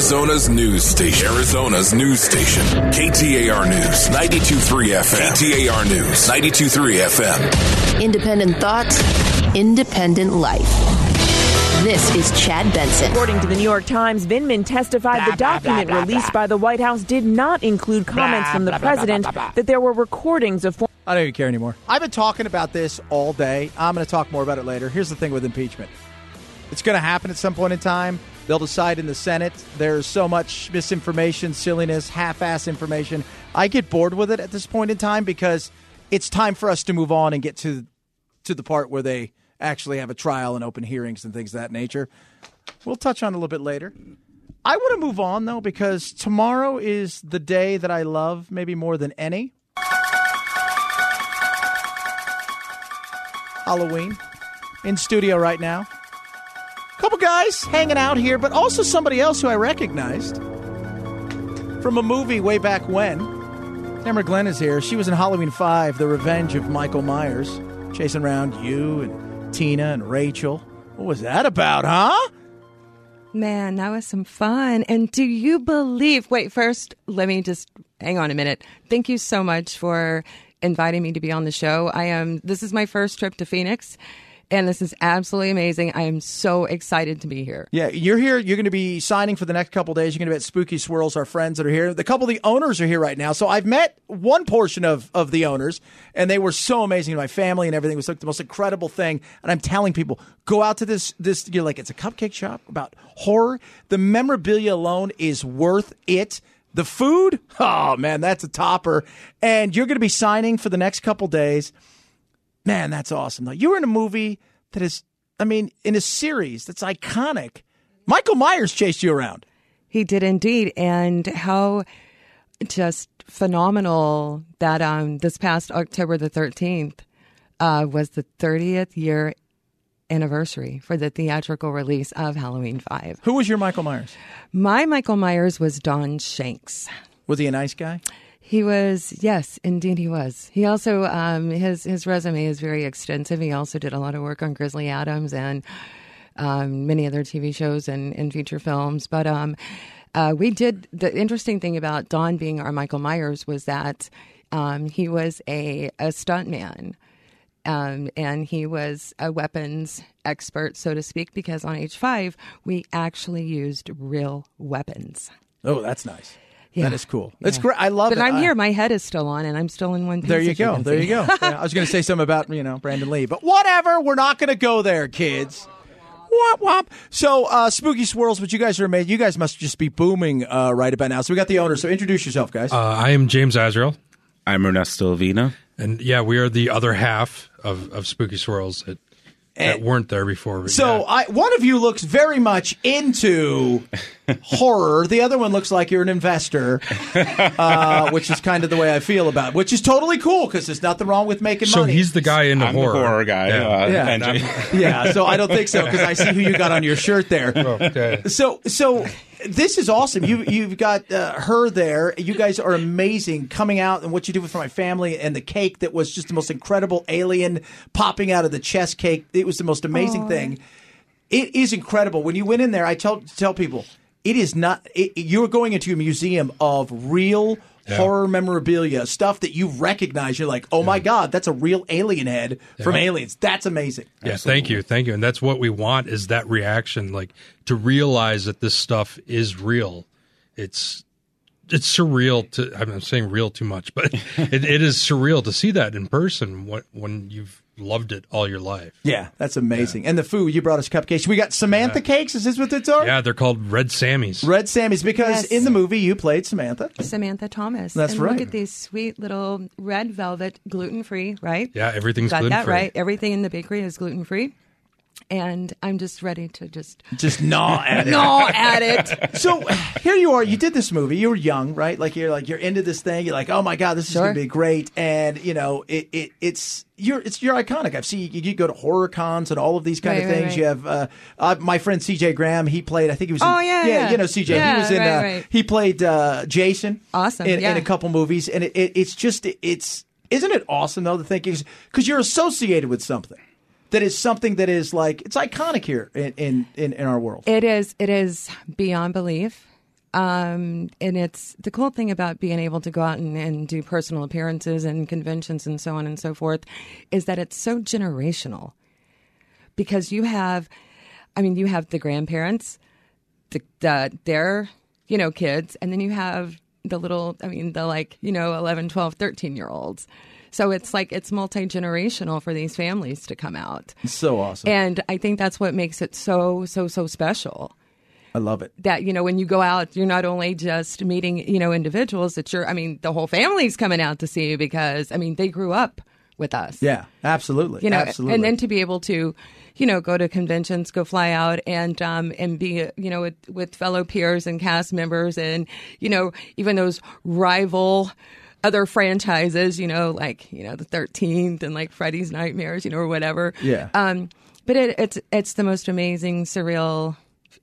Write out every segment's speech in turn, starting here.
Arizona's news station. Arizona's news station. KTAR News, 92.3 FM. KTAR News, 92.3 FM. Independent thoughts, independent life. This is Chad Benson. According to the New York Times, Vindman testified the document released by the White House did not include comments from the president that there were recordings of. I don't even care anymore. I've been talking about this all day. I'm going to talk more about it later. Here's the thing with impeachment it's going to happen at some point in time. They'll decide in the Senate. There's so much misinformation, silliness, half ass information. I get bored with it at this point in time because it's time for us to move on and get to to the part where they actually have a trial and open hearings and things of that nature. We'll touch on a little bit later. I want to move on though because tomorrow is the day that I love maybe more than any. Halloween in studio right now. Guys hanging out here, but also somebody else who I recognized from a movie way back when. Tamara Glynn is here. She was in Halloween 5, The Revenge of Michael Myers, chasing around you and Tina and Rachel. What was that about, huh? Man, that was some fun. And do you believe? Wait, first, let me just hang on a minute. Thank you so much for inviting me to be on the show. I am, this is my first trip to Phoenix. And this is absolutely amazing. I am so excited to be here. Yeah, you're here. You're going to be signing for the next couple days. You're going to be at Spooky Swirls, our friends that are here. The couple of the owners are here right now. So I've met one portion of, of the owners, and they were so amazing. My family and everything was like the most incredible thing. And I'm telling people, go out to this. This you're like, it's a cupcake shop about horror. The memorabilia alone is worth it. The food, oh man, that's a topper. And you're going to be signing for the next couple days. Man, that's awesome. Though you were in a movie that is, I mean, in a series that's iconic. Michael Myers chased you around. He did indeed. And how just phenomenal that um, this past October the 13th uh, was the 30th year anniversary for the theatrical release of Halloween 5. Who was your Michael Myers? My Michael Myers was Don Shanks. Was he a nice guy? He was, yes, indeed he was. He also, um, his his resume is very extensive. He also did a lot of work on Grizzly Adams and um, many other TV shows and, and feature films. But um, uh, we did the interesting thing about Don being our Michael Myers was that um, he was a a stuntman. Um, and he was a weapons expert, so to speak, because on H5 we actually used real weapons. Oh, that's nice. Yeah. That is cool. Yeah. It's great. I love But it. But I'm I- here. My head is still on, and I'm still in one piece. There you as you go. There see. you go. Yeah, I was going to say something about you know Brandon Lee, but whatever. We're not going to go there, kids. Wop wop. So, uh, spooky swirls, but you guys are amazing. You guys must just be booming uh, right about now. So we got the owner. So introduce yourself, guys. Uh, I am James Azrael. I'm Ernesto Avina. And yeah, we are the other half of, of Spooky Swirls that, that weren't there before. so yeah. I, one of you looks very much into horror. The other one looks like you're an investor, uh, which is kind of the way I feel about it, which is totally cool because there's nothing wrong with making so money. So he's the guy into I'm the horror. horror guy. Yeah. Uh, Yeah. and- And yeah, so I don't think so because I see who you got on your shirt there. okay. So, so this is awesome. You you've got uh, her there. You guys are amazing coming out and what you do for my family and the cake that was just the most incredible alien popping out of the chest cake. It was the most amazing thing. It is incredible. When you went in there, I tell tell people it is not. It, you're going into a museum of real. Yeah. Horror memorabilia, stuff that you recognize. You're like, oh my God, that's a real alien head from Aliens. That's amazing. Yeah, thank you, thank you, and that's what we want is that reaction, like to realize that this stuff is real. It's it's surreal to. I'm saying real too much, but it, it is surreal to see that in person when when you've loved it all your life. Yeah, that's amazing. And the food you brought us cupcakes. We got Samantha cakes. Is this what it's are? Yeah, they're called Red Sammys. Red Sammy's because Yes. in the movie you played Samantha. Samantha Thomas. That's and right. Look at these sweet little red velvet, gluten free, right? Yeah, everything's Got that gluten-free. right. Everything in the bakery is gluten free. And I'm just ready to just Just gnaw at it. gnaw at it. So here you are. You did this movie. You were young, right? Like you're like you're into this thing. You're like, oh my god, this is Sure. going to be great. And you know, it, it it's you're it's you're iconic. I've seen you, you go to horror cons and all of these kind Right, of things. right. You have uh, uh, my friend C.J. Graham. He played. I think he was. In, Oh, yeah, yeah. you know C.J. he was in. right, uh, right. He played uh, Jason. Awesome, In, in a couple movies, and it, it, it's just it's isn't it awesome though to think because you're associated with something. That is something that is like it's iconic here in in, in, in our world. It is. It is beyond belief. Um, and it's the cool thing about being able to go out and, and do personal appearances and conventions and so on and so forth is that it's so generational because you have, I mean, you have the grandparents, the, the their, you know, kids, and then you have the little, I mean, the like, you know, 11, 12, 13 year olds. So it's like it's multi generational for these families to come out. So awesome. And I think that's what makes it so, so, so special I love it. that you know when you go out you're not only just meeting you know individuals that you're i mean the whole family's coming out to see you because i mean they grew up with us Yeah, absolutely. you know absolutely. and then to be able to you know go to conventions go fly out and um and be you know with with fellow peers and cast members and you know even those rival other franchises you know like you know the 13th and like freddy's nightmares you know or whatever Yeah. um but it, it's it's the most amazing surreal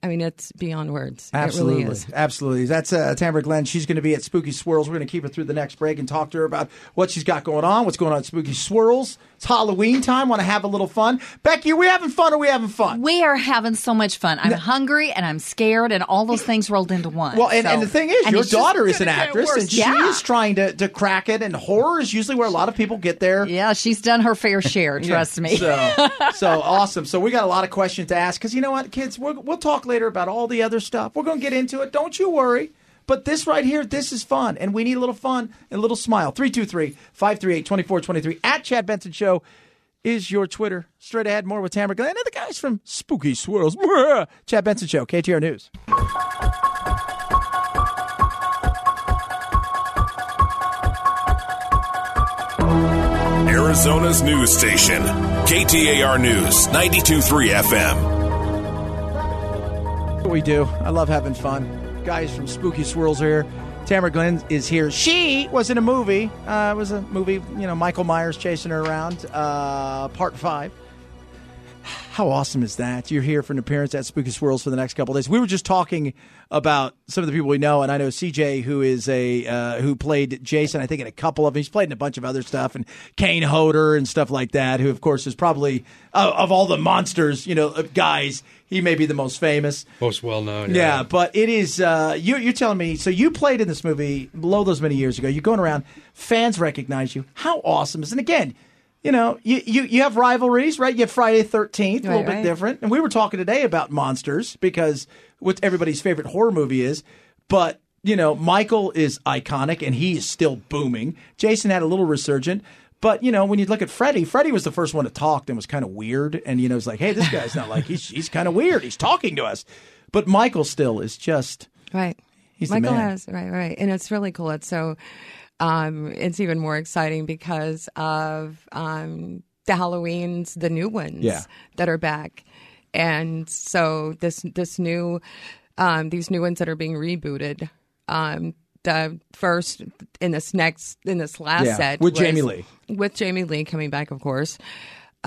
i mean it's beyond words Absolutely, it really is absolutely. That's uh, Tamara Glynn. She's going to be at Spooky Swirls. We're going to keep her through the next break and talk to her about what she's got going on, what's going on at Spooky Swirls. It's Halloween time. Want to have a little fun? Becky, are we having fun? Or are we having fun? We are having so much fun. I'm hungry and I'm scared, and all those things rolled into one. Well, and, So- and the thing is, and your daughter is an actress, worse. and she Yeah. is trying to, to crack it. And horror is usually where a lot of people get there. Yeah, she's done her fair share. Trust me. So, so awesome. So we got a lot of questions to ask because you know what, kids, we're, we'll talk later about all the other stuff. We're going to get into it. Don't you worry. But this right here, this is fun, and we need a little fun and a little smile. 323-538-2423 at Chad Benson Show is your Twitter. Straight ahead, more with Tamara Glynn and the guys from Spooky Swirls. Chad Benson Show, KTR News. Arizona's news station, KTAR News, 92.3 FM. We do. I love having fun. Guys from Spooky Swirls are here. Tamara Glynn is here. She was in a movie. Uh, it was a movie, you know, Michael Myers chasing her around. Uh, part five. How awesome is that? You're here for an appearance at Spooky Swirls for the next couple of days. We were just talking about some of the people we know, and I know CJ, who is a uh, who played Jason. I think in a couple of them. He's played in a bunch of other stuff, and Kane Hodder and stuff like that. Who, of course, is probably uh, of all the monsters, you know, guys, he may be the most famous. Most well known. Yeah, but it is. Uh, you, you're telling me. So you played in this movie below those many years ago. You're going around. Fans recognize you. How awesome is? it? And again, you know, you, you you have rivalries, right? You have Friday Thirteenth, a little Right, bit right. different. And we were talking today about monsters because what everybody's favorite horror movie is. But you know, Michael is iconic and he is still booming. Jason had a little resurgent. But you know, when you look at Freddy, Freddy was the first one to talk and was kind of weird. And you know, it's like, hey, this guy's not like he's he's kind of weird. He's talking to us. But Michael still is just Right. He's the Michael man. has right, right, and it's really cool. It's so, um, it's even more exciting because of um, the Halloweens, the new ones Yeah. that are back, and so this this new, um, these new ones that are being rebooted. Um, the first in this next in this last Yeah, set with was- Jamie Lee. with Jamie Lee coming back, of course.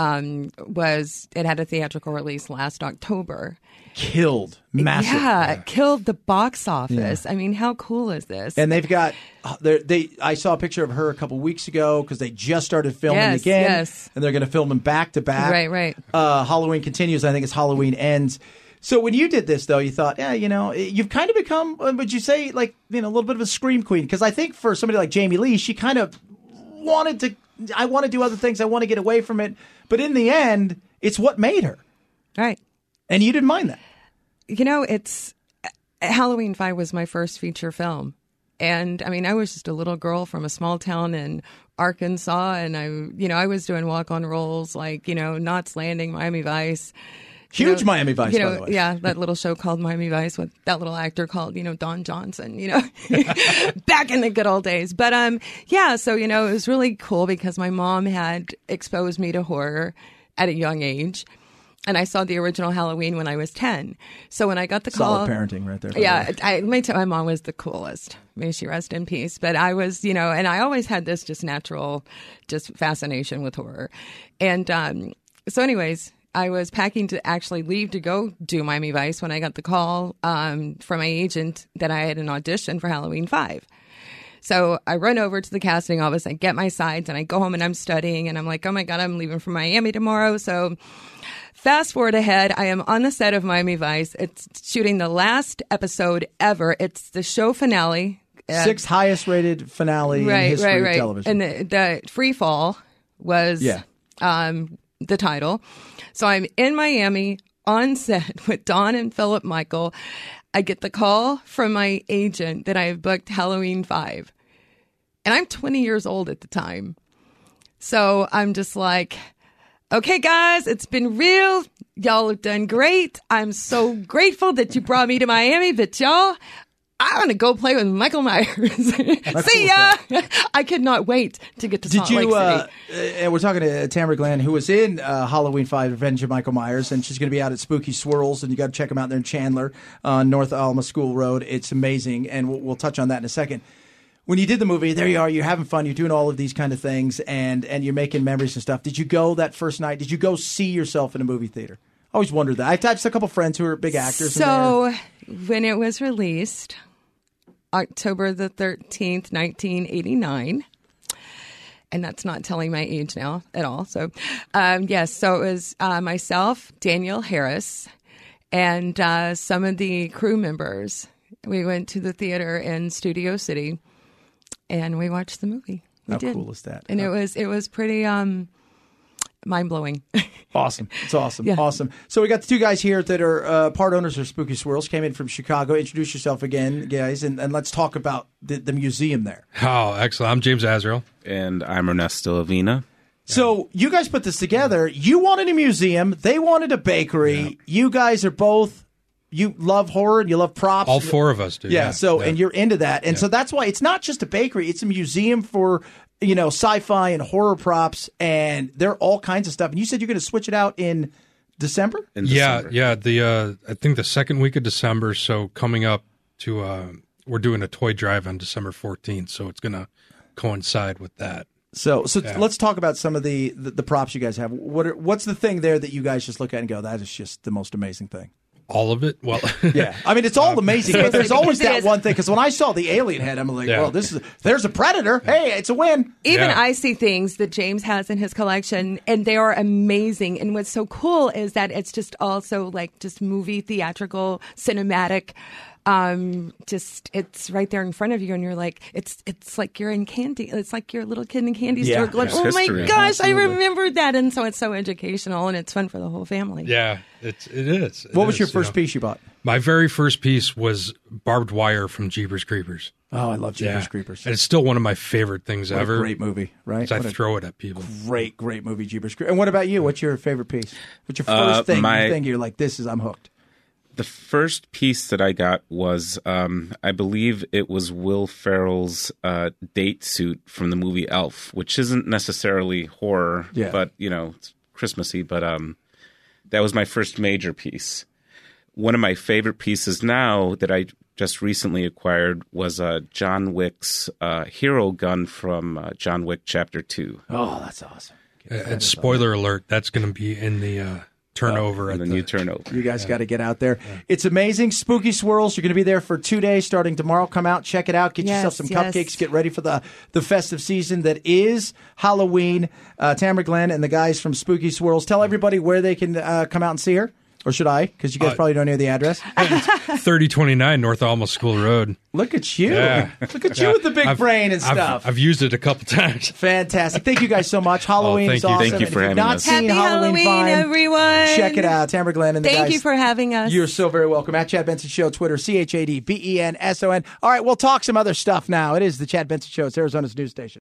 Um, was it had a theatrical release last October? killed massive. Yeah, it killed the box office. I mean, how cool is this? And they've got uh, they. I saw a picture of her a couple weeks ago because they just started filming Yes, again, yes. and they're going to film them back to back. Right, right. Uh, Halloween continues. I think it's Halloween ends. So when you did this, though, you thought, yeah, you know, you've kind of become. uh, Would you say like you know a little bit of a scream queen? Because I think for somebody like Jamie Lee, she kind of wanted to. I want to do other things. I want to get away from it. But in the end, it's what made her, right. and you didn't mind that. You know, it's Halloween 5 was my first feature film. And I mean, I was just a little girl from a small town in Arkansas. And I, you know, I was doing walk on roles like, you know, Knots Landing, Miami Vice. Huge know, Miami Vice, you by know, the way. Yeah, that little show called Miami Vice with that little actor called, you know, Don Johnson, you know, back in the good old days. But um, yeah, so, you know, it was really cool because my mom had exposed me to horror at a young age. And I saw the original Halloween when I was 10. So when I got the call. Solid parenting right there. Yeah. I, my, t- my mom was the coolest. May she rest in peace. But I was, you know, and I always had this just natural, just fascination with horror. And um, so, anyways, I was packing to actually leave to go do Miami Vice when I got the call um, from my agent that I had an audition for Halloween Five. So I run over to the casting office, I get my sides, and I go home and I'm studying. And I'm like, oh my God, I'm leaving for Miami tomorrow. So fast forward ahead, I am on the set of Miami Vice. It's shooting the last episode ever. It's the show finale. Uh, Sixth highest rated finale in history of television. And the, the free fall was Yeah. um, the title. So I'm in Miami on set with Don and Philip Michael. I get the call from my agent that I have booked Halloween 5. And I'm 20 years old at the time. So I'm just like, okay, guys, it's been real. Y'all have done great. I'm so grateful that you brought me to Miami, but y'all, I want to go play with Michael Myers. See ya. I could not wait to get to Did Salt you? Lake Uh, City. and we're talking to Tamara Glynn, who was in uh, Halloween Five: Revenge of Michael Myers, and she's going to be out at Spooky Swirls, and you got to check them out there in Chandler on North Alma School Road. It's amazing, and we'll, we'll touch on that in a second. When you did the movie, there you are. You're having fun. You're doing all of these kind of things, and and you're making memories and stuff. Did you go that first night? Did you go see yourself in a movie theater? I always wondered that. I've touched a couple friends who are big actors. So when it was released, October the 13th, 1989, and that's not telling my age now at all. So, um, yes, so it was uh, myself, Danielle Harris, and uh, some of the crew members. We went to the theater in Studio City, and we watched the movie. We How did. cool is that? And it was it was pretty um, mind blowing. Awesome. It's awesome. Yeah. Awesome. So we got the two guys here that are uh, part owners of Spooky Swirls, came in from Chicago. Introduce yourself again, guys, and, and let's talk about the, the museum there. Oh, excellent. I'm James Azrael. And I'm Ernesto Avina. So you guys put this together. You wanted a museum. They wanted a bakery. You guys are both. You love horror and you love props. All four of us do. Yeah. so yeah. and you're into that, and so that's why it's not just a bakery; it's a museum for you know sci-fi and horror props, and there are all kinds of stuff. And you said you're going to switch it out in December. In yeah, December. yeah. The uh, I think the second week of December. So coming up to uh, we're doing a toy drive on December 14th. So it's going to coincide with that. So, so let's talk about some of the, the the props you guys have. What are, what's the thing there that you guys just look at and go, that is just the most amazing thing? All of it. Well, Yeah, I mean it's all um, amazing, but there's always Because it that is. one thing. Because when I saw the alien head, I'm like, Yeah. well, this is there's a predator. Hey, it's a win. Even Yeah. I see things that James has in his collection, and they are amazing. And what's so cool is that it's just also like just movie, theatrical, cinematic. Um, just it's right there in front of you, and you're like, it's it's like you're in candy. It's like you're a little kid in candy Yeah. store, going, "Oh history. my gosh, Absolutely. I remember that!" And so it's so educational, and it's fun for the whole family. yeah, it's it is. It What was is, your you first know. piece you bought? My very first piece was barbed wire from Jeepers Creepers. Oh, I love Jeepers Yeah, Creepers. And it's still one of my favorite things What a ever. great movie, right? So I What a throw it at people. great, great movie, Jeepers Creepers. And what about you? What's your favorite piece? What's your first Uh, thing? my- you think you're like, this is I'm hooked. The first piece that I got was, um, I believe it was Will Ferrell's uh, date suit from the movie Elf, which isn't necessarily horror, Yeah. but you know, it's Christmassy. But um, that was my first major piece. One of my favorite pieces now that I just recently acquired was uh, John Wick's uh, hero gun from uh, John Wick Chapter Two. Oh, that's awesome. Uh, and spoiler alert, that's going to be in the uh, turnover And then the you turn over. You guys got to get out there. It's amazing. Spooky Swirls. You're going to be there for two days starting tomorrow. Come out, check it out. Get Yes, yourself some yes. cupcakes. Get ready for the, the festive season that is Halloween. Uh, Tamara Glynn and the guys from Spooky Swirls. Tell everybody where they can uh, come out and see her. Or should I? Because you guys Uh, probably don't know the address. 3029 North Alma School Road. Look at you. Yeah. Look at you with the big I've- brain and I've- stuff. I've, used it a couple times. Fantastic. Thank you guys so much. Halloween thank is you. awesome. Thank you And for you've having not us. seen Happy Halloween, Vine, everyone. Check it out. Tamara Glynn and the Thank guys. you for having us. You're so very welcome. At Chad Benson Show, Twitter, C H A D B E N S O N. All right, we'll talk some other stuff now. It is the Chad Benson Show. It's Arizona's news station.